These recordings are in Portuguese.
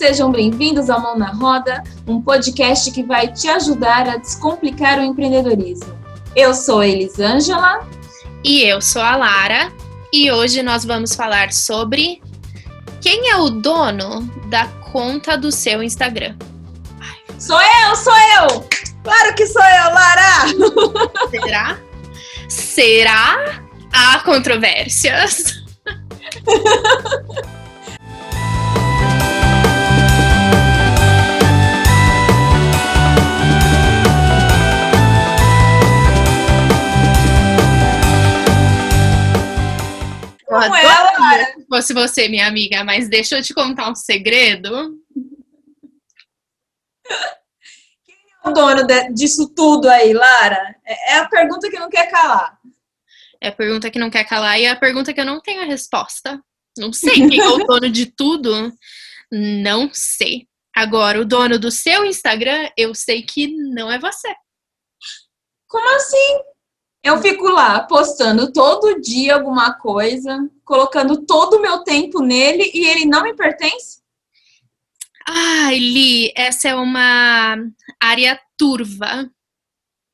Sejam bem-vindos ao Mão na Roda, um podcast que vai te ajudar a descomplicar o empreendedorismo. Eu sou a Elisângela. E eu sou a Lara. E hoje nós vamos falar sobre quem é o dono da conta do seu Instagram. Sou eu, sou eu! Claro que sou eu, Lara! Será? Será? Há controvérsias. Como é, Lara? Se fosse você, minha amiga, mas deixa eu te contar um segredo. Quem é o dono de- disso tudo aí, Lara? É é a pergunta que não quer calar. É a pergunta que não quer calar e é a pergunta que eu não tenho a resposta. Não sei quem é o dono de tudo. Não sei. Agora, o dono do seu Instagram, eu sei que não é você. Como assim? Eu fico lá postando todo dia alguma coisa, colocando todo o meu tempo nele e ele não me pertence? Ai, Li, essa é uma área turva.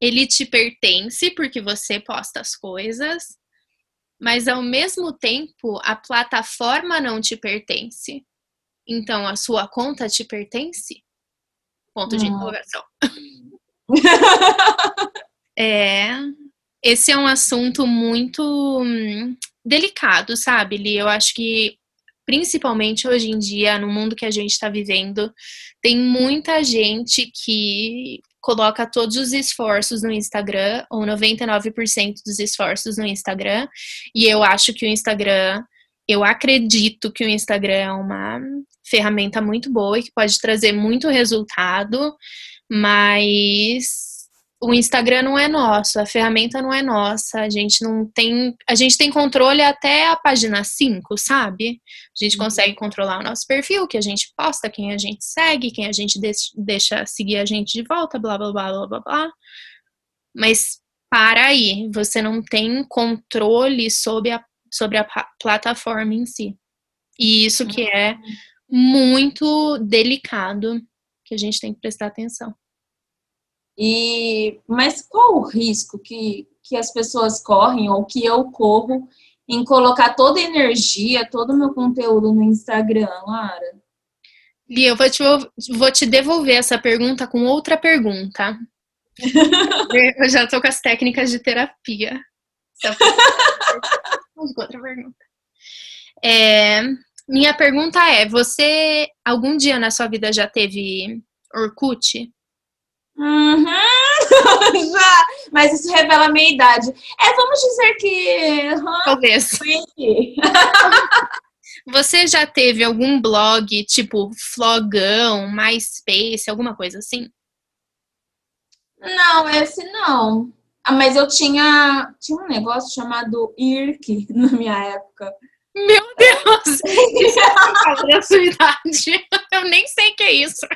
Ele te pertence porque você posta as coisas, mas ao mesmo tempo a plataforma não te pertence. Então a sua conta te pertence? Ponto de interrogação. É, esse é um assunto muito hum, delicado, sabe, Li? Eu acho que, principalmente hoje em dia, no mundo que a gente está vivendo, tem muita gente que coloca todos os esforços no Instagram, ou 99% dos esforços no Instagram, e eu acho que o Instagram, eu acredito que o Instagram é uma ferramenta muito boa e que pode trazer muito resultado, mas o Instagram não é nosso, a ferramenta não é nossa, a gente não tem. A gente tem controle até a página 5, sabe? A gente Uhum. consegue controlar o nosso perfil, que a gente posta, quem a gente segue, quem a gente deix- deixa seguir a gente de volta, blá blá blá blá blá blá. Mas para aí, você não tem controle sobre a, sobre a plataforma em si. E isso que é muito delicado, que a gente tem que prestar atenção. E mas qual o risco que, que as pessoas correm ou que eu corro em colocar toda a energia, todo o meu conteúdo no Instagram, Lara? Lia, eu vou te, vou te devolver essa pergunta com outra pergunta. eu já tô com as técnicas de terapia. Outra pergunta. É, minha pergunta é: você algum dia na sua vida já teve Orkut? Uhum, já, mas isso revela a minha idade. É, vamos dizer que. aham, Talvez. Você já teve algum blog tipo Flogão, MySpace, alguma coisa assim? Não, esse não. Ah, mas eu tinha, tinha um negócio chamado IRC na minha época. Meu Deus! Isso é da sua idade. Eu nem sei o que é isso.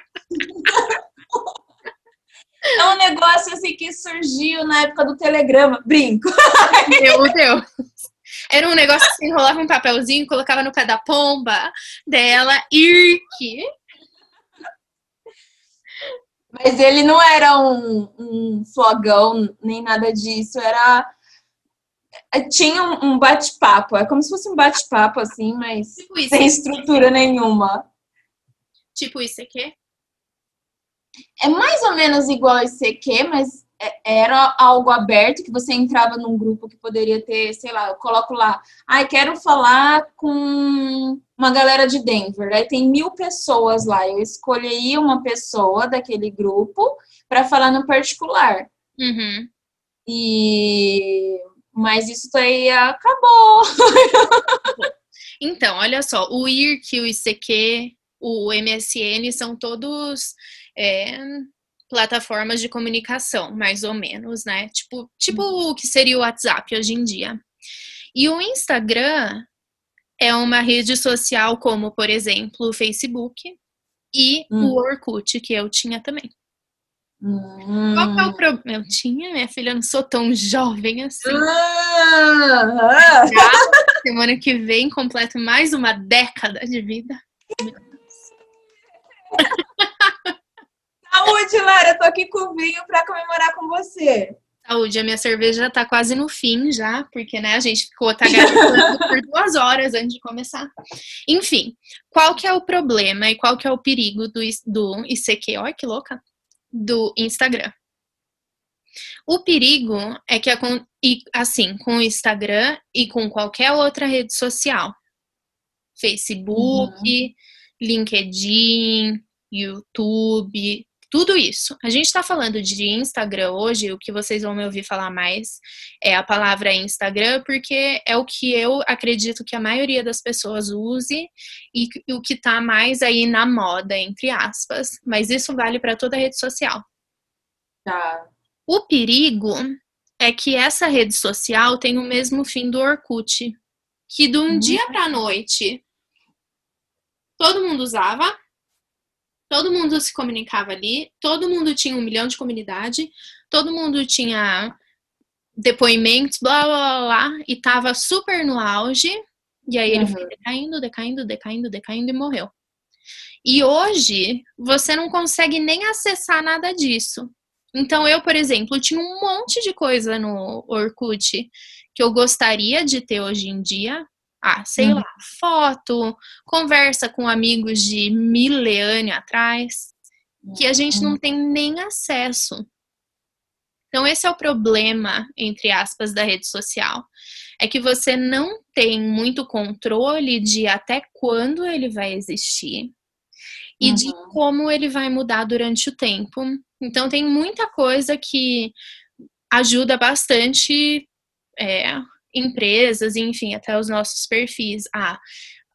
É um negócio assim que surgiu na época do Telegrama. Brinco. Meu Deus. Era um negócio que você enrolava um papelzinho, colocava no pé da pomba dela, irk. Mas ele não era um, um flogão, nem nada disso. Era. Tinha um um bate-papo. É como se fosse um bate-papo, assim, mas Tipo sem estrutura nenhuma. Tipo isso aqui. É mais ou menos igual a ICQ, mas é- era algo aberto que você entrava num grupo que poderia ter, sei lá, eu coloco lá, ai, quero falar com uma galera de Denver. Aí tem mil pessoas lá. Eu escolhi uma pessoa daquele grupo para falar no particular. Uhum. E mas isso daí acabou. Então, olha só, o IRC, o ICQ, o MSN são todos é, plataformas de comunicação, mais ou menos, né? Tipo, tipo o que seria o WhatsApp hoje em dia. E o Instagram é uma rede social como, por exemplo, o Facebook e Hum. o Orkut, que eu tinha também. Hum. Qual é o problema? Eu tinha, minha filha, eu não sou tão jovem assim. Ah, semana que vem completo mais uma década de vida. Saúde, Lara, tô aqui com o vinho para comemorar com você. Saúde, a minha cerveja tá quase no fim já, porque né, a gente ficou tagarelando por duas horas antes de começar. Enfim, qual que é o problema e qual que é o perigo do, do ICQ? Olha que louca! Do Instagram. O perigo é que, assim, com o Instagram e com qualquer outra rede social, Facebook, uhum. LinkedIn, YouTube, tudo isso. A gente está falando de Instagram hoje, o que vocês vão me ouvir falar mais é a palavra Instagram, porque é o que eu acredito que a maioria das pessoas use e o que está mais aí na moda, entre aspas. Mas isso vale para toda rede social. Tá. O perigo é que essa rede social tem o mesmo fim do Orkut, que de um uhum. dia para noite todo mundo usava, todo mundo se comunicava ali, todo mundo tinha um milhão de comunidade, todo mundo tinha depoimentos, blá blá blá, e tava super no auge, e aí ele uhum. foi decaindo, decaindo, decaindo, decaindo e morreu. E hoje você não consegue nem acessar nada disso. Então eu, por exemplo, tinha um monte de coisa no Orkut que eu gostaria de ter hoje em dia, ah, sei uhum. lá, foto, conversa com amigos de milênio atrás, que a gente não uhum. tem nem acesso. Então, esse é o problema, entre aspas, da rede social. É que você não tem muito controle de até quando ele vai existir e uhum. de como ele vai mudar durante o tempo. Então, tem muita coisa que ajuda bastante é, empresas, enfim, até os nossos perfis. Ah,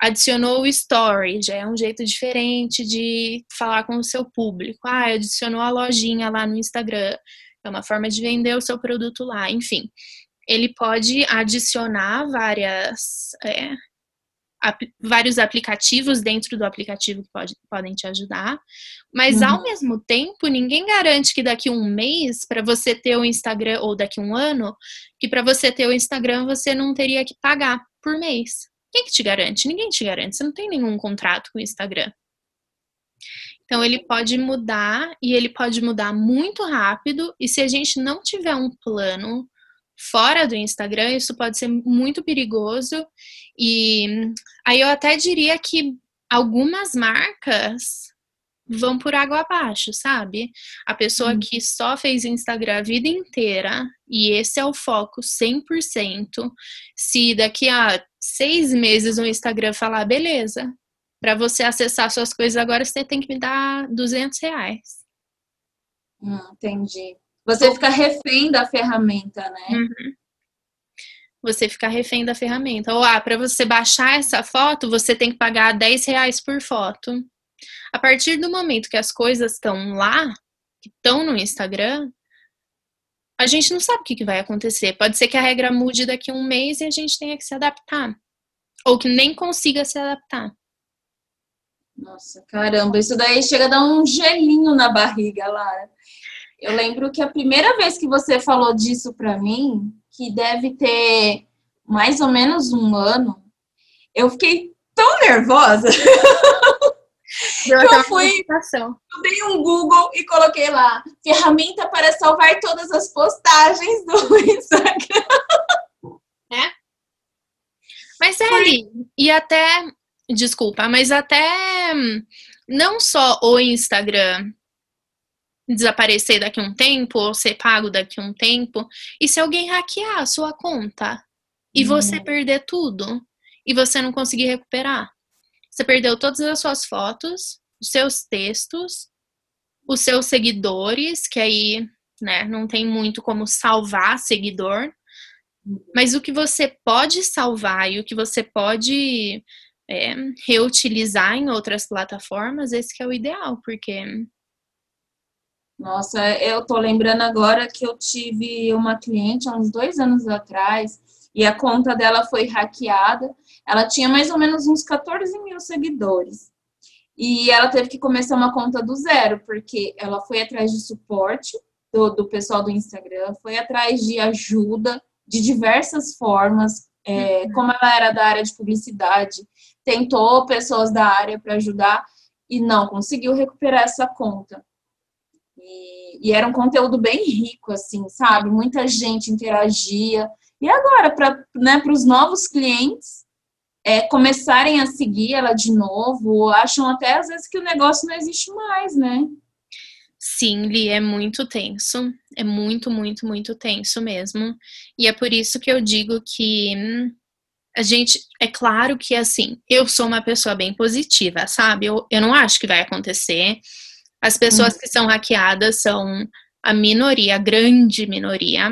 adicionou o story, já é um jeito diferente de falar com o seu público. Ah, adicionou a lojinha lá no Instagram, é uma forma de vender o seu produto lá, enfim. Ele pode adicionar várias é, vários aplicativos dentro do aplicativo que pode, podem te ajudar, mas uhum. ao mesmo tempo, ninguém garante que daqui um mês, para você ter o Instagram, ou daqui um ano, que para você ter o Instagram você não teria que pagar por mês. Quem que te garante? Ninguém te garante, você não tem nenhum contrato com o Instagram. Então ele pode mudar e ele pode mudar muito rápido, e se a gente não tiver um plano fora do Instagram, isso pode ser muito perigoso. E aí eu até diria que algumas marcas vão por água abaixo, sabe? A pessoa hum. que só fez Instagram a vida inteira e esse é o foco 100%. Se daqui a seis meses o Instagram falar, beleza, para você acessar suas coisas agora você tem que me dar 200 reais. Hum, entendi. Você fica refém da ferramenta, né? Uhum. Você fica refém da ferramenta. Ou, ah, para você baixar essa foto, você tem que pagar 10 reais por foto. A partir do momento que as coisas estão lá, que estão no Instagram, a gente não sabe o que, vai acontecer. Pode ser que a regra mude daqui a um mês e a gente tenha que se adaptar. Ou que nem consiga se adaptar. Nossa, caramba, isso daí chega a dar um gelinho na barriga, Lara. Eu lembro que a primeira vez que você falou disso para mim, que deve ter mais ou menos um ano, eu fiquei tão nervosa. Deu eu fui, eu dei um Google e coloquei lá ferramenta para salvar todas as postagens do Instagram. É? Mas é ali, e até, desculpa, mas até hum, não só o Instagram desaparecer daqui a um tempo ou ser pago daqui a um tempo. E se alguém hackear a sua conta e uhum. você perder tudo e você não conseguir recuperar? Você perdeu todas as suas fotos, os seus textos, os seus seguidores, que aí, né, não tem muito como salvar seguidor. Mas o que você pode salvar e o que você pode é, reutilizar em outras plataformas, esse é o ideal, porque nossa, eu tô lembrando agora que eu tive uma cliente há uns dois anos atrás e a conta dela foi hackeada. Ela tinha mais ou menos uns 14 mil seguidores. E ela teve que começar uma conta do zero, porque ela foi atrás de suporte do, do pessoal do Instagram, foi atrás de ajuda de diversas formas. É, uhum. Como ela era da área de publicidade, tentou pessoas da área para ajudar e não conseguiu recuperar essa conta. E, e era um conteúdo bem rico, assim, sabe? Muita gente interagia. E agora, para né, os novos clientes é, começarem a seguir ela de novo, acham até às vezes que o negócio não existe mais, né? Sim, Li, é muito tenso. É muito, muito, muito tenso mesmo. E é por isso que eu digo que hum, a gente. É claro que, assim, eu sou uma pessoa bem positiva, sabe? Eu, eu não acho que vai acontecer. As pessoas hum. que são hackeadas são a minoria, a grande minoria.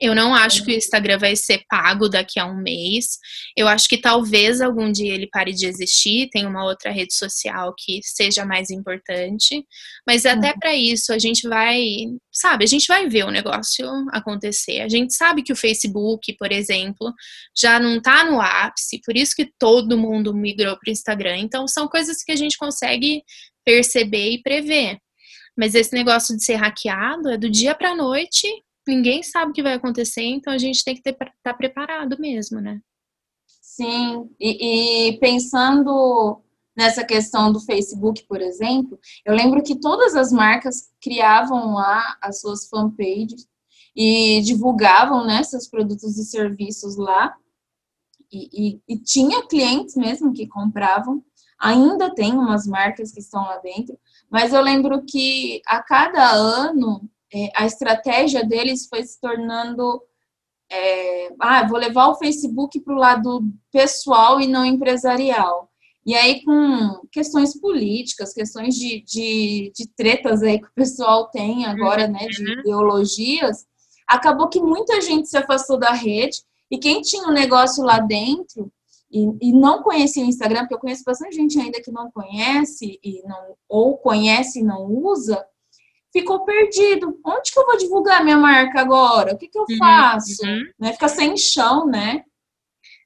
Eu não acho que o Instagram vai ser pago daqui a um mês. Eu acho que talvez algum dia ele pare de existir, tem uma outra rede social que seja mais importante. Mas até uhum. para isso a gente vai, sabe, a gente vai ver o negócio acontecer. A gente sabe que o Facebook, por exemplo, já não tá no ápice, por isso que todo mundo migrou para o Instagram. Então são coisas que a gente consegue perceber e prever. Mas esse negócio de ser hackeado é do dia para noite ninguém sabe o que vai acontecer, então a gente tem que estar tá preparado mesmo, né? Sim, e, e, pensando nessa questão do Facebook, por exemplo, eu lembro que todas as marcas criavam lá as suas fanpages e divulgavam né, seus produtos e serviços lá. E, e, e tinha clientes mesmo que compravam. Ainda tem umas marcas que estão lá dentro, mas eu lembro que a cada ano a estratégia deles foi se tornando é, ah, vou levar o Facebook para o lado pessoal e não empresarial. E aí, com questões políticas, questões de, de, de tretas aí que o pessoal tem agora, né, de uhum. ideologias, acabou que muita gente se afastou da rede e quem tinha um negócio lá dentro e, e não conhecia o Instagram, porque eu conheço bastante gente ainda que não conhece e não, ou conhece e não usa, ficou perdido. Onde que eu vou divulgar minha marca agora? O que, que eu uhum, faço? Uhum. Né? Fica sem chão, né?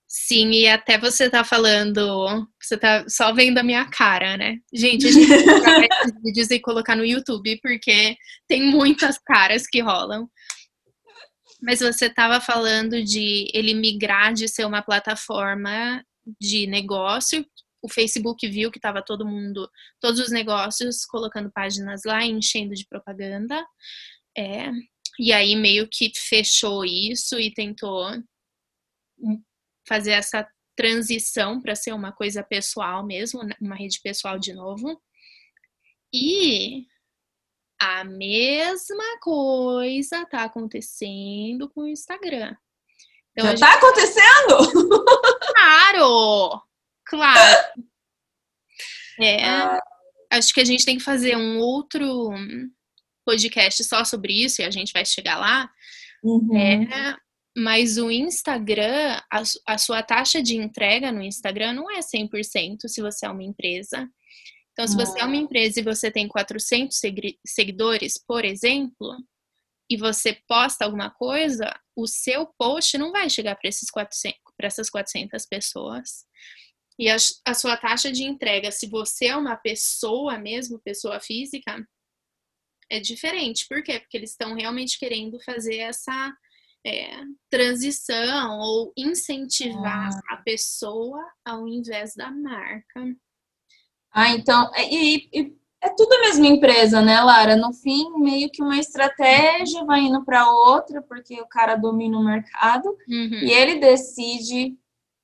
Sim, e até você tá falando, você tá só vendo a minha cara, né? Gente, a gente vai esses vídeos e colocar no YouTube, porque tem muitas caras que rolam. Mas você tava falando de ele migrar de ser uma plataforma de negócio o Facebook viu que estava todo mundo, todos os negócios colocando páginas lá, enchendo de propaganda. É, e aí meio que fechou isso e tentou fazer essa transição para ser uma coisa pessoal mesmo, né, uma rede pessoal de novo. E a mesma coisa tá acontecendo com o Instagram. Então, Já gente... tá acontecendo? Claro! Claro. É, ah. Acho que a gente tem que fazer um outro podcast só sobre isso e a gente vai chegar lá. Uhum. É, mas o Instagram, a, a, sua taxa de entrega no Instagram não é 100% se você é uma empresa. Então, se você é uma empresa e você tem 400 seguidores, por exemplo, e você posta alguma coisa, o seu post não vai chegar para essas 400 pessoas. E a, a sua taxa de entrega, se você é uma pessoa mesmo, pessoa física, é diferente. Por quê? Porque eles estão realmente querendo fazer essa é, transição ou incentivar ah. a pessoa ao invés da marca. Ah, então, é, e, e, é tudo a mesma empresa, né, Lara? No fim, meio que uma estratégia vai indo para outra, porque o cara domina o mercado uhum. e ele decide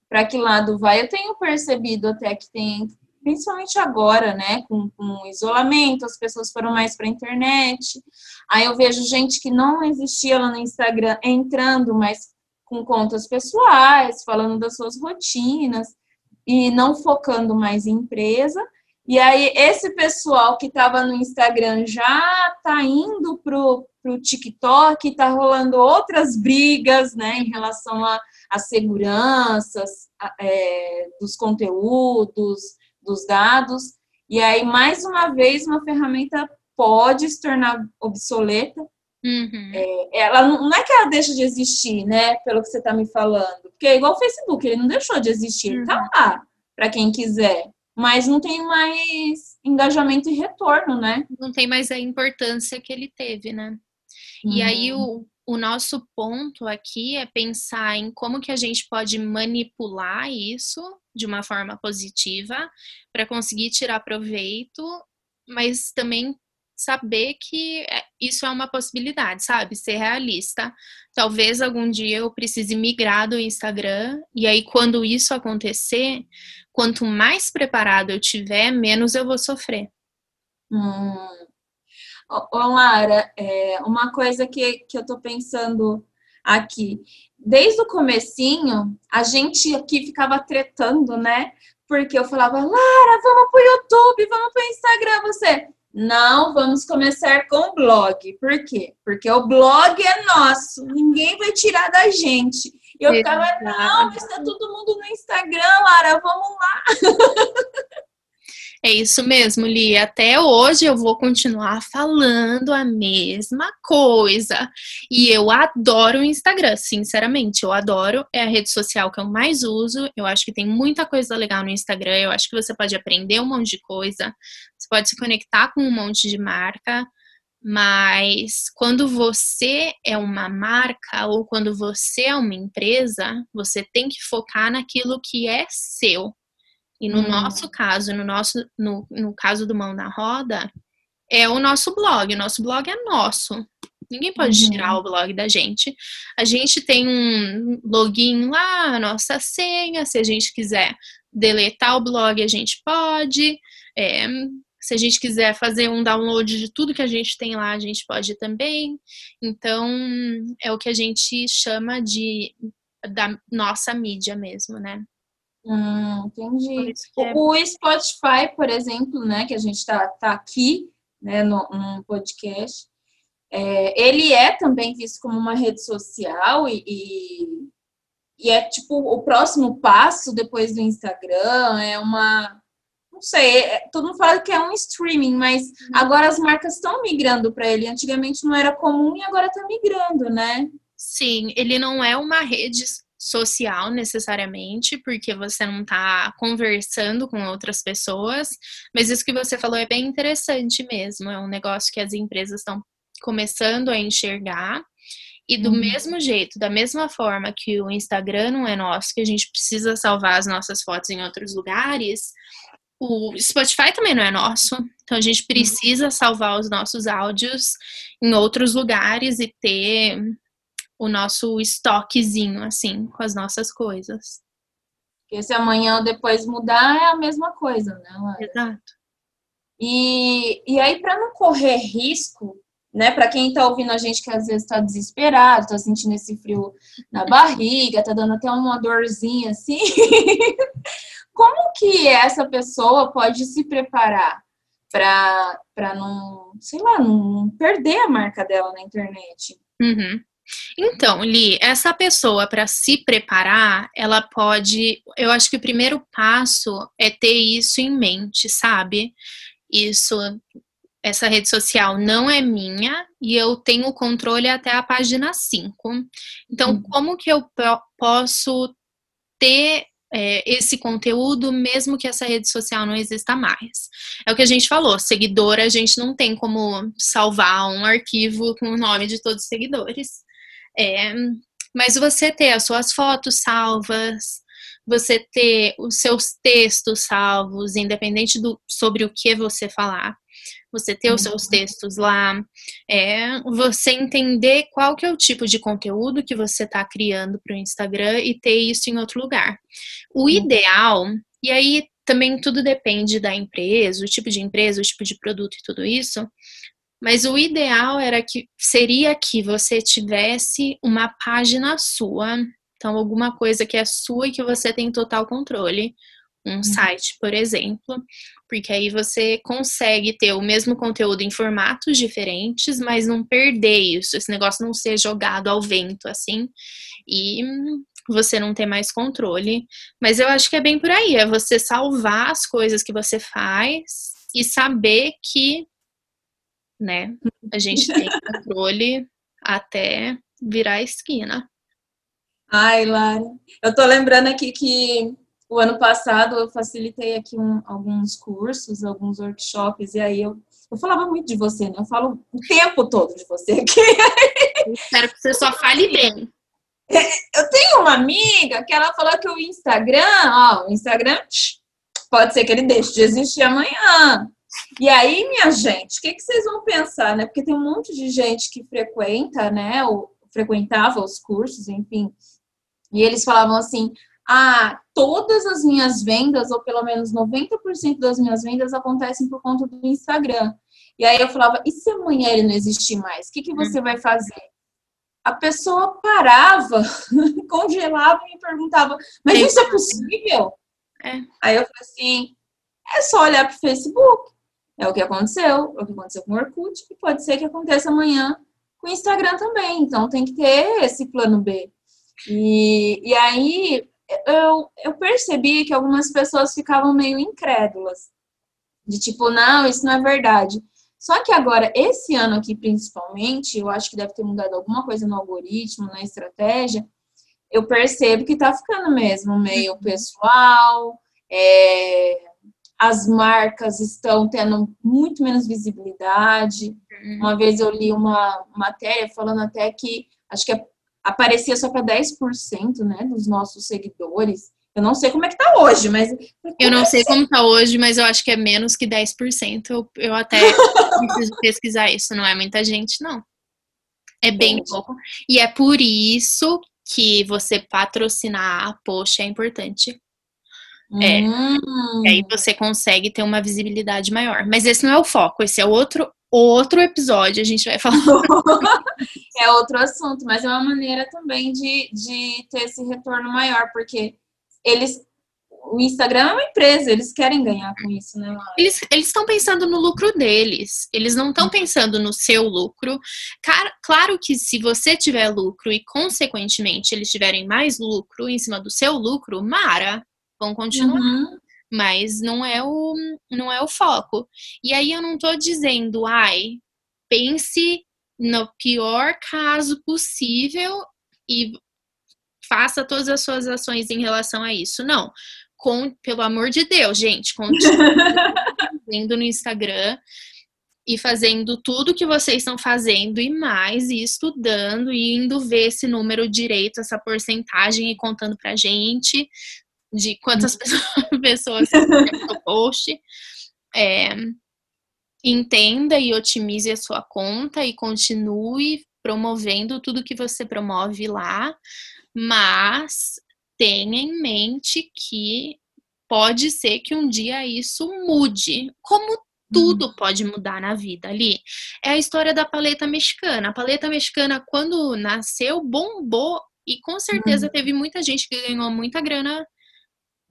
para que lado vai. Eu tenho percebido até que tem, principalmente agora, né, com, com isolamento, as pessoas foram mais para a internet. Aí eu vejo gente que não existia lá no Instagram entrando, mas com contas pessoais, falando das suas rotinas e não focando mais em empresa. E aí, esse pessoal que estava no Instagram já está indo pro, pro TikTok, está rolando outras brigas, né, em relação a as seguranças é, dos conteúdos, dos dados. E aí, mais uma vez, uma ferramenta pode se tornar obsoleta. Uhum. É, ela não, não, é que ela deixa de existir, né? Pelo que você está me falando. Porque é igual o Facebook, ele não deixou de existir, uhum. ele tá uhum. lá para quem quiser. Mas não tem mais engajamento e retorno, né? Não tem mais a importância que ele teve, né? Uhum. E aí o, o nosso ponto aqui é pensar em como que a gente pode manipular isso de uma forma positiva para conseguir tirar proveito, mas também saber que é, isso é uma possibilidade, sabe? Ser realista. Talvez algum dia eu precise migrar do Instagram, e aí quando isso acontecer, quanto mais preparado eu tiver, menos eu vou sofrer. Hum. Ô, Lara, é, uma coisa que, que eu tô pensando aqui. Desde o comecinho, a gente aqui ficava tretando, né? Porque eu falava, Lara, vamos pro YouTube, vamos pro Instagram, você. Não, vamos começar com o blog. Por quê? Porque o blog é nosso, ninguém vai tirar da gente. E eu ficava, não, mas tá todo mundo no Instagram, Lara, vamos lá. É isso mesmo, Li. Até hoje eu vou continuar falando a mesma coisa. E eu adoro o Instagram, sinceramente. Eu adoro. É a rede social que eu mais uso. Eu acho que tem muita coisa legal no Instagram. Eu acho que você pode aprender um monte de coisa. Você pode se conectar com um monte de marca. Mas quando você é uma marca ou quando você é uma empresa, você tem que focar naquilo que é seu. E no hum. nosso caso, no nosso no, no caso do Mão na Roda, é o nosso blog. O nosso blog é nosso. Ninguém pode uhum. tirar o blog da gente. A gente tem um login lá, a nossa senha. Se a gente quiser deletar o blog, a gente pode. É, se a gente quiser fazer um download de tudo que a gente tem lá, a gente pode também. Então, é o que a gente chama de da nossa mídia mesmo, né? Hum, entendi. É... O Spotify, por exemplo, né, que a gente está tá aqui, né, no, num podcast, é, ele é também visto como uma rede social e, e, e, é tipo o próximo passo depois do Instagram, é uma. Não sei, é, todo mundo fala que é um streaming, mas uhum. agora as marcas estão migrando para ele. Antigamente não era comum e agora está migrando, né? Sim, ele não é uma rede social necessariamente, porque você não está conversando com outras pessoas, mas isso que você falou é bem interessante mesmo. É um negócio que as empresas estão começando a enxergar. E do uhum. mesmo jeito, da mesma forma que o Instagram não é nosso, que a gente precisa salvar as nossas fotos em outros lugares, o Spotify também não é nosso. Então a gente uhum. precisa salvar os nossos áudios em outros lugares e ter o nosso estoquezinho, assim, com as nossas coisas. Porque se amanhã ou depois mudar, é a mesma coisa, né? Exato. E, e aí, para não correr risco, né, para quem está ouvindo a gente que às vezes está desesperado, está sentindo esse frio na barriga, está dando até uma dorzinha assim, como que essa pessoa pode se preparar para não, sei lá, não perder a marca dela na internet? Uhum. Então, Li, essa pessoa para se preparar, ela pode. Eu acho que o primeiro passo é ter isso em mente, sabe? Isso, essa rede social não é minha e eu tenho controle até a página 5. Então, uhum. como que eu posso ter é, esse conteúdo, mesmo que essa rede social não exista mais. É o que a gente falou, seguidor a gente não tem como salvar um arquivo com o nome de todos os seguidores. É, mas você ter as suas fotos salvas, você ter os seus textos salvos, independente do sobre o que você falar, você ter os seus uhum. textos lá, é, você entender qual que é o tipo de conteúdo que você está criando para o Instagram e ter isso em outro lugar. O uhum. ideal, e aí também tudo depende da empresa, o tipo de empresa, o tipo de produto e tudo isso, mas o ideal era que seria que você tivesse uma página sua, então alguma coisa que é sua e que você tem total controle, um uhum. site, por exemplo, porque aí você consegue ter o mesmo conteúdo em formatos diferentes, mas não perder isso, esse negócio não ser jogado ao vento assim, e você não ter mais controle. Mas eu acho que é bem por aí, é você salvar as coisas que você faz e saber que né? A gente tem controle até virar a esquina. Ai, Lara, eu tô lembrando aqui que o ano passado eu facilitei aqui um, alguns cursos, alguns workshops, e aí eu, eu falava muito de você, né? Eu falo o tempo todo de você aqui. Espero que você só fale bem. Eu tenho uma amiga que ela falou que o Instagram, ó, o Instagram pode ser que ele deixe de existir amanhã. E aí, minha gente, o que, que vocês vão pensar, né? Porque tem um monte de gente que frequenta, né? Ou frequentava os cursos, enfim. E eles falavam assim: ah, todas as minhas vendas, ou pelo menos 90% das minhas vendas, acontecem por conta do Instagram. E aí eu falava, e se amanhã ele não existir mais? O que, que você vai fazer? A pessoa parava, congelava e me perguntava, mas isso é possível? É. Aí eu falei assim, é só olhar para o Facebook. É o que aconteceu, é o que aconteceu com o Orkut, e pode ser que aconteça amanhã com o Instagram também. Então tem que ter esse plano B. E, e aí eu, eu percebi que algumas pessoas ficavam meio incrédulas. De tipo, não, isso não é verdade. Só que agora, esse ano aqui principalmente, eu acho que deve ter mudado alguma coisa no algoritmo, na estratégia, eu percebo que tá ficando mesmo meio pessoal, é, as marcas estão tendo muito menos visibilidade. Uhum. Uma vez eu li uma matéria falando até que acho que aparecia só para 10% né, dos nossos seguidores. Eu não sei como é que tá hoje, mas. Eu não sei como tá hoje, mas eu acho que é menos que 10%. Eu, eu até preciso pesquisar isso. Não é muita gente, não. É bem Entendi. pouco. E é por isso que você patrocinar a post é importante. É. Hum. E aí você consegue ter uma visibilidade maior. Mas esse não é o foco, esse é outro outro episódio, a gente vai falar. é outro assunto, mas é uma maneira também de, de ter esse retorno maior, porque eles. O Instagram é uma empresa, eles querem ganhar com isso, né? Eles estão pensando no lucro deles, eles não estão pensando no seu lucro. Claro que se você tiver lucro e, consequentemente, eles tiverem mais lucro em cima do seu lucro, Mara, vão continuar. Uhum. Mas não é o não é o foco. E aí eu não tô dizendo, ai, pense no pior caso possível e faça todas as suas ações em relação a isso. Não. Com, pelo amor de Deus, gente, continue indo no Instagram e fazendo tudo que vocês estão fazendo e mais, e estudando e indo ver esse número direito, essa porcentagem e contando pra gente de quantas uhum. pessoas no post. É, entenda e otimize a sua conta e continue promovendo tudo que você promove lá, mas tenha em mente que pode ser que um dia isso mude, como tudo uhum. pode mudar na vida ali. É a história da paleta mexicana. A paleta mexicana, quando nasceu, bombou e com certeza uhum. teve muita gente que ganhou muita grana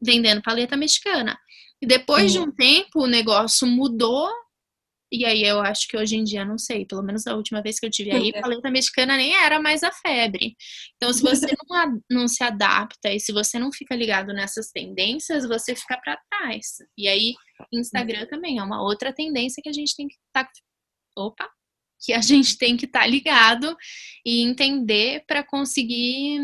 vendendo paleta mexicana. E depois de um tempo o negócio mudou. E aí eu acho que hoje em dia, não sei, pelo menos a última vez que eu tive aí, uhum. paleta mexicana nem era mais a febre. Então, se você não, não se adapta e se você não fica ligado nessas tendências, você fica para trás. E aí, Instagram uhum. também é uma outra tendência que a gente tem que estar. Tá... Opa! Que a gente tem que estar tá ligado e entender para conseguir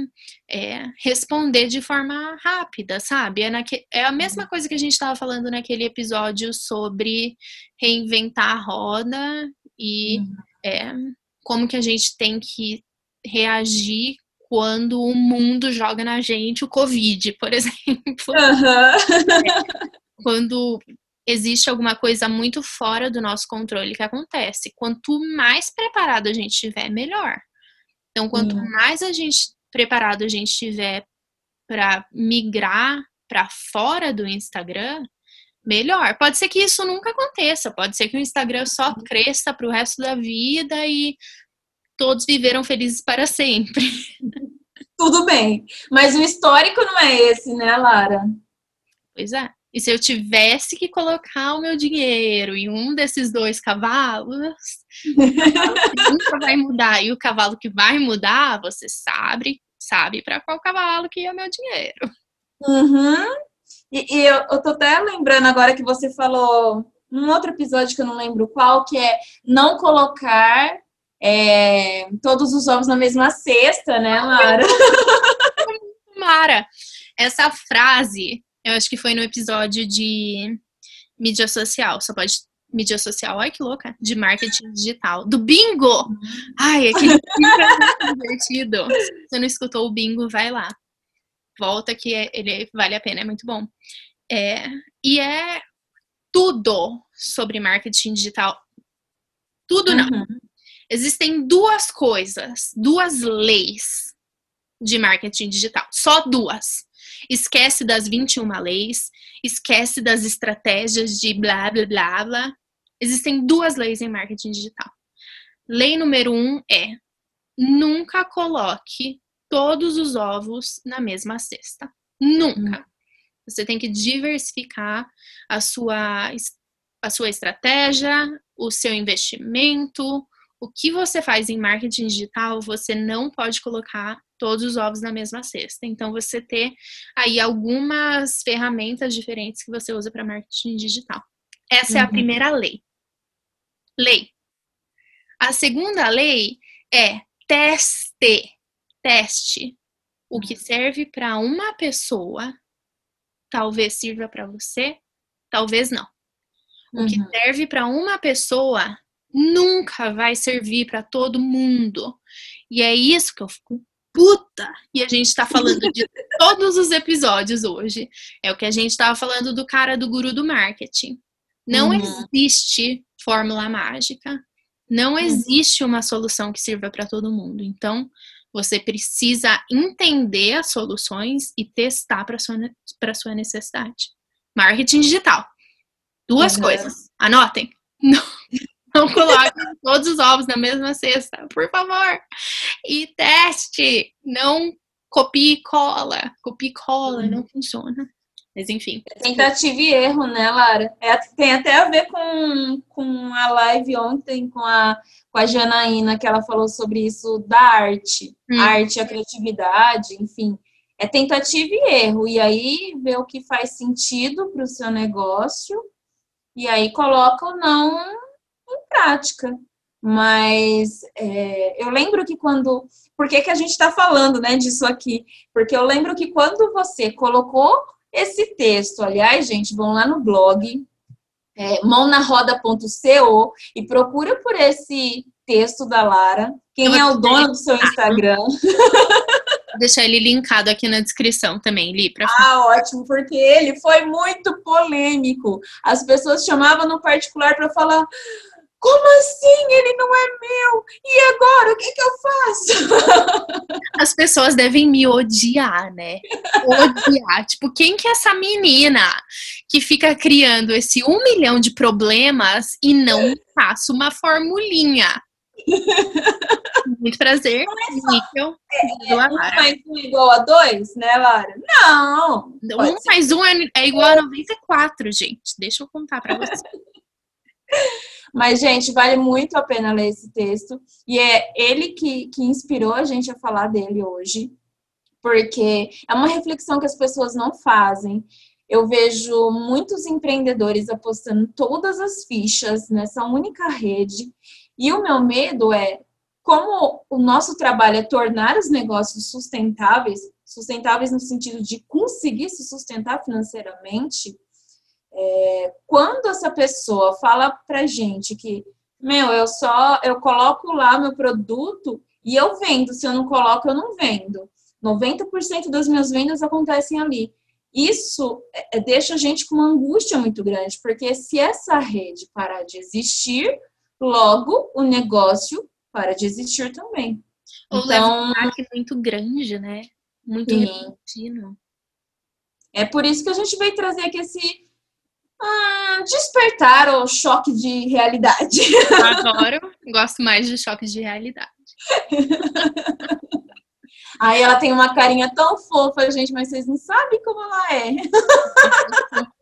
é, responder de forma rápida, sabe? É, naque, é a mesma coisa que a gente estava falando naquele episódio sobre reinventar a roda e uhum. é, como que a gente tem que reagir quando o mundo joga na gente o Covid, por exemplo. Uhum. É, quando existe alguma coisa muito fora do nosso controle que acontece. Quanto mais preparado a gente estiver, melhor. Então, quanto mais a gente preparado a gente estiver para migrar para fora do Instagram, melhor. Pode ser que isso nunca aconteça, pode ser que o Instagram só cresça para o resto da vida e todos viveram felizes para sempre. Tudo bem, mas o histórico não é esse, né, Lara? Pois é. E se eu tivesse que colocar o meu dinheiro em um desses dois cavalos, o cavalo que nunca vai mudar e o cavalo que vai mudar, você sabe, sabe para qual cavalo que é o meu dinheiro. Uhum. E, e eu, eu tô até lembrando agora que você falou num outro episódio que eu não lembro qual, que é não colocar é, todos os ovos na mesma cesta, né, Mara? Mara, essa frase eu acho que foi no episódio de mídia social. Só pode. Mídia social, ai que louca, de marketing digital. Do bingo! Ai, aquele é divertido. Se você não escutou o bingo, vai lá. Volta que é, ele vale a pena, é muito bom. É, e é tudo sobre marketing digital. Tudo não. Uhum. Existem duas coisas, duas leis de marketing digital. Só duas. Esquece das 21 leis, esquece das estratégias de blá blá blá blá. Existem duas leis em marketing digital. Lei número um é nunca coloque todos os ovos na mesma cesta. Nunca. Hum. Você tem que diversificar a sua, a sua estratégia, o seu investimento, o que você faz em marketing digital, você não pode colocar todos os ovos na mesma cesta. Então, você ter aí algumas ferramentas diferentes que você usa para marketing digital. Essa uhum. é a uhum. primeira lei. Lei. A segunda lei é teste. Teste. O que serve para uma pessoa, talvez sirva para você, talvez não. O que uhum. serve para uma pessoa nunca vai servir para todo mundo. E é isso que eu fico puta. E a gente tá falando de todos os episódios hoje. É o que a gente tava falando do cara do guru do marketing. Não uhum. existe fórmula mágica. Não uhum. existe uma solução que sirva para todo mundo. Então, você precisa entender as soluções e testar para sua para sua necessidade. Marketing digital. Duas uhum. coisas. Anotem. Não, não coloque todos os ovos na mesma cesta, por favor. E teste. Não copie e cola. Copie e cola, não funciona. Mas enfim. Tentativa e erro, né, Lara? É, tem até a ver com, com a live ontem com a, com a Janaína, que ela falou sobre isso da arte. Hum. Arte, a criatividade, enfim. É tentativa e erro. E aí ver o que faz sentido para o seu negócio. E aí coloca ou não prática. Mas é, eu lembro que quando. Por que, que a gente está falando né, disso aqui? Porque eu lembro que quando você colocou esse texto, aliás, gente, vão lá no blog, é, mãonaroda.co e procura por esse texto da Lara. Quem é o dono do seu Instagram? Vou deixar ele linkado aqui na descrição também, Li. Pra ah, ótimo, porque ele foi muito polêmico. As pessoas chamavam no particular para falar como assim? Ele não é meu? E agora? O que, que eu faço? As pessoas devem me odiar, né? Odiar. tipo, quem que é essa menina que fica criando esse um milhão de problemas e não faça uma formulinha? Muito prazer. Não é só, é, é, um mais um igual a dois, né, Lara? Não. Um mais um é, é igual a 94, gente. Deixa eu contar pra vocês. Mas, gente, vale muito a pena ler esse texto. E é ele que, que inspirou a gente a falar dele hoje. Porque é uma reflexão que as pessoas não fazem. Eu vejo muitos empreendedores apostando todas as fichas nessa única rede. E o meu medo é como o nosso trabalho é tornar os negócios sustentáveis, sustentáveis no sentido de conseguir se sustentar financeiramente, é, quando essa pessoa fala pra gente que, meu, eu só eu coloco lá meu produto e eu vendo, se eu não coloco, eu não vendo. 90% das minhas vendas acontecem ali. Isso é, deixa a gente com uma angústia muito grande, porque se essa rede parar de existir, logo o negócio para de existir também. Ou então, um muito grande, né? Muito repentino. É por isso que a gente veio trazer aqui esse ah, despertar o choque de realidade. Adoro, gosto mais de choque de realidade. Aí ela tem uma carinha tão fofa, gente, mas vocês não sabem como ela é.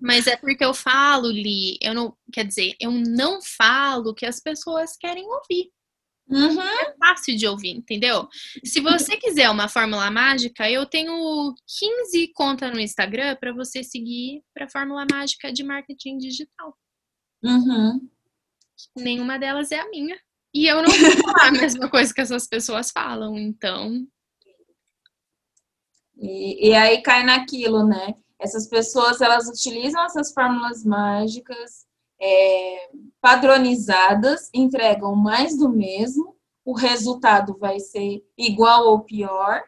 Mas é porque eu falo, Li, eu não, quer dizer, eu não falo que as pessoas querem ouvir. Uhum. É fácil de ouvir, entendeu? Se você quiser uma fórmula mágica, eu tenho 15 contas no Instagram para você seguir para fórmula mágica de marketing digital. Uhum. Nenhuma delas é a minha. E eu não vou falar a mesma coisa que essas pessoas falam, então. E, e aí cai naquilo, né? Essas pessoas elas utilizam essas fórmulas mágicas é, padronizadas, entregam mais do mesmo, o resultado vai ser igual ou pior,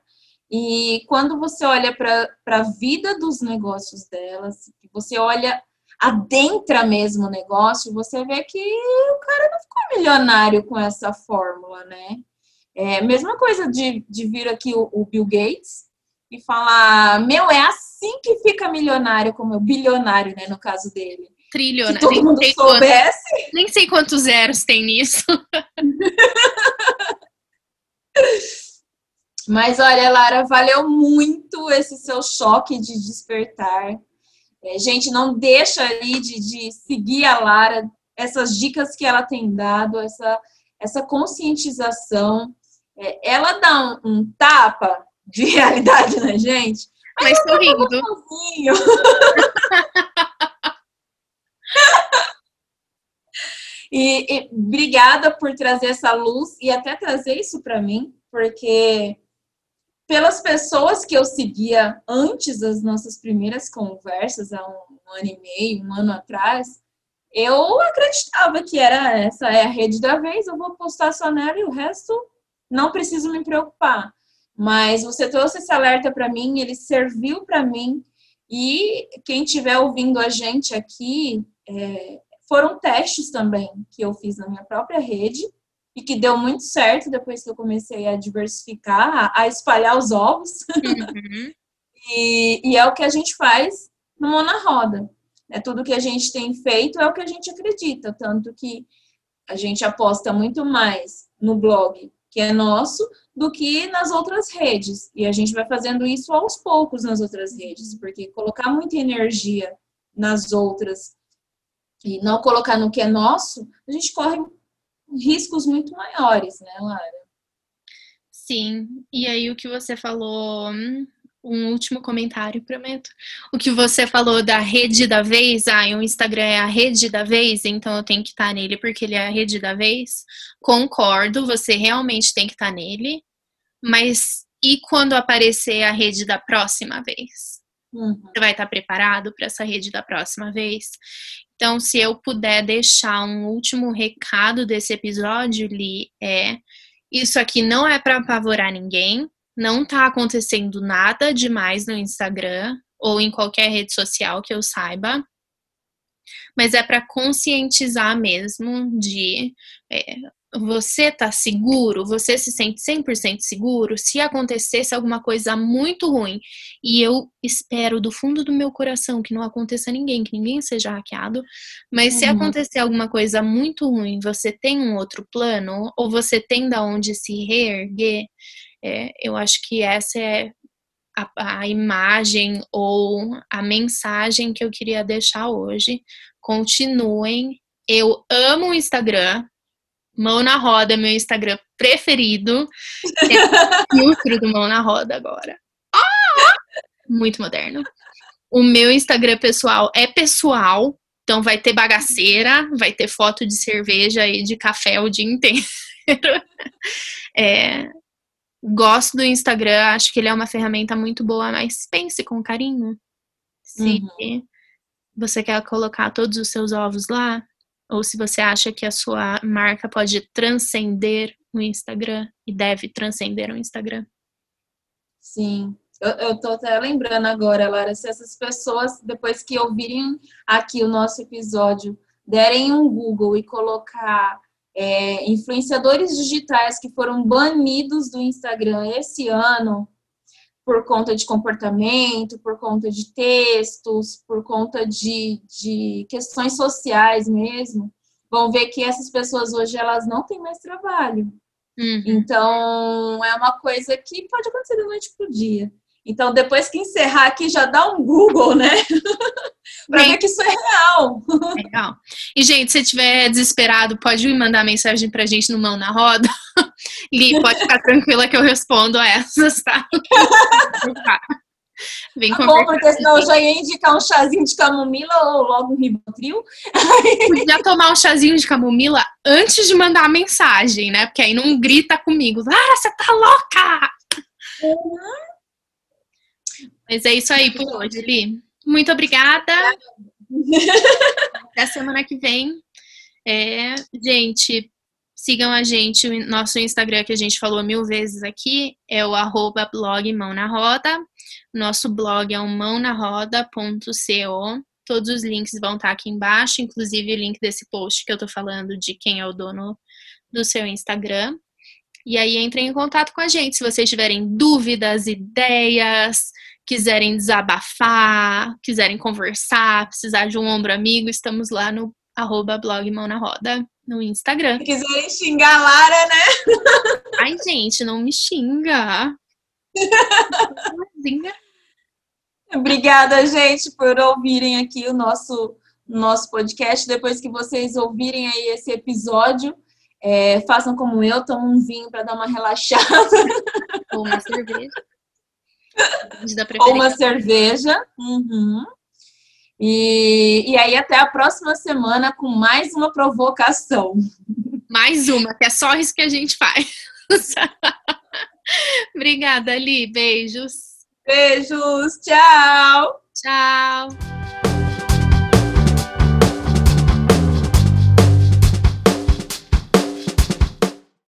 E quando você olha para a vida dos negócios delas, você olha adentra mesmo o negócio, você vê que o cara não ficou milionário com essa fórmula, né? É mesma coisa de, de vir aqui o, o Bill Gates e falar, meu, é assim que fica milionário, como o bilionário, né, no caso dele. Trilionário. Se todo mundo soubesse. Quantos, nem sei quantos zeros tem nisso. Mas olha, Lara, valeu muito esse seu choque de despertar. É, gente, não deixa aí de, de seguir a Lara, essas dicas que ela tem dado, essa, essa conscientização. É, ela dá um, um, tapa de realidade na gente. Mas sorrindo. e, e obrigada por trazer essa luz e até trazer isso para mim, porque pelas pessoas que eu seguia antes das nossas primeiras conversas, há um, um ano e meio, um ano atrás, eu acreditava que era essa é a rede da vez, eu vou postar só nela e o resto não preciso me preocupar. Mas você trouxe esse alerta para mim, ele serviu para mim e quem estiver ouvindo a gente aqui, é, foram testes também que eu fiz na minha própria rede e que deu muito certo depois que eu comecei a diversificar, a, espalhar os ovos. Uhum. e, e, é o que a gente faz no Mão na Roda. É tudo que a gente tem feito é o que a gente acredita, tanto que a gente aposta muito mais no blog, que é nosso, do que nas outras redes. E a gente vai fazendo isso aos poucos nas outras redes, porque colocar muita energia nas outras e não colocar no que é nosso, a gente corre riscos muito maiores, né, Lara? Sim, e aí o que você falou, um último comentário, prometo. O que você falou da rede da vez, ah, o Instagram é a rede da vez, então eu tenho que estar nele porque ele é a rede da vez. Concordo, você realmente tem que estar nele, mas e quando aparecer a rede da próxima vez? Uhum. Você vai estar preparado para essa rede da próxima vez? Então, se eu puder deixar um último recado desse episódio, Li, é isso aqui não é para apavorar ninguém, não tá acontecendo nada demais no Instagram ou em qualquer rede social que eu saiba, mas é para conscientizar mesmo de é, você tá seguro, você se sente 100% seguro se acontecesse alguma coisa muito ruim. E eu espero do fundo do meu coração que não aconteça ninguém, que ninguém seja hackeado. Mas uhum. se acontecer alguma coisa muito ruim, você tem um outro plano ou você tem da onde se reerguer, é, eu acho que essa é a, a imagem ou a mensagem que eu queria deixar hoje. Continuem. Eu amo o Instagram, Mão na Roda, meu Instagram preferido. É o filtro do Mão na Roda agora. Ah! Muito moderno. O meu Instagram pessoal é pessoal, então vai ter bagaceira, vai ter foto de cerveja e de café o dia inteiro. É, gosto do Instagram, acho que ele é uma ferramenta muito boa, mas pense com carinho. Se uhum. você quer colocar todos os seus ovos lá, ou se você acha que a sua marca pode transcender o Instagram e deve transcender o Instagram. Sim, eu, tô até lembrando agora, Lara, se essas pessoas, depois que ouvirem aqui o nosso episódio, derem um Google e colocar é, influenciadores digitais que foram banidos do Instagram esse ano, por conta de comportamento, por conta de textos, por conta de, de questões sociais mesmo, vão ver que essas pessoas hoje elas não têm mais trabalho. Uhum. Então, é uma coisa que pode acontecer da noite pro dia. Então, depois que encerrar aqui, já dá um Google, né? para ver que isso é real. Legal. E, gente, se tiver desesperado, pode me mandar mensagem pra gente no Mão na Roda. Li, pode ficar tranquila que eu respondo a essas, tá? Vem tá bom, porque senão eu já ia indicar um chazinho de camomila ou logo um ribotril. Podia tomar um chazinho de camomila antes de mandar a mensagem, né? Porque aí não grita comigo. Ah, você tá louca! Uhum. Mas é isso aí por hoje, Li. Muito obrigada. Até semana que vem. É, gente, Sigam a gente, o nosso Instagram que a gente falou mil vezes aqui é o arroba blog Mão na Roda. Nosso blog é o mãonaroda.co. Todos os links vão estar aqui embaixo, inclusive o link desse post que eu tô falando de quem é o dono do seu Instagram. E aí entrem em contato com a gente se vocês tiverem dúvidas, ideias, quiserem desabafar, quiserem conversar, precisar de um ombro amigo, estamos lá no arroba blog Mão na Roda no Instagram. Se quiserem xingar a Lara, né? Ai, gente, não me xinga. Obrigada, gente, por ouvirem aqui o nosso, nosso podcast. Depois que vocês ouvirem aí esse episódio, é, façam como eu, tomem um vinho para dar uma relaxada. Ou uma cerveja. Ou uma cerveja. Uhum. E, e aí, até a próxima semana com mais uma provocação. Mais uma, que é só isso que a gente faz. Obrigada, Ali. Beijos. Beijos. Tchau. Tchau.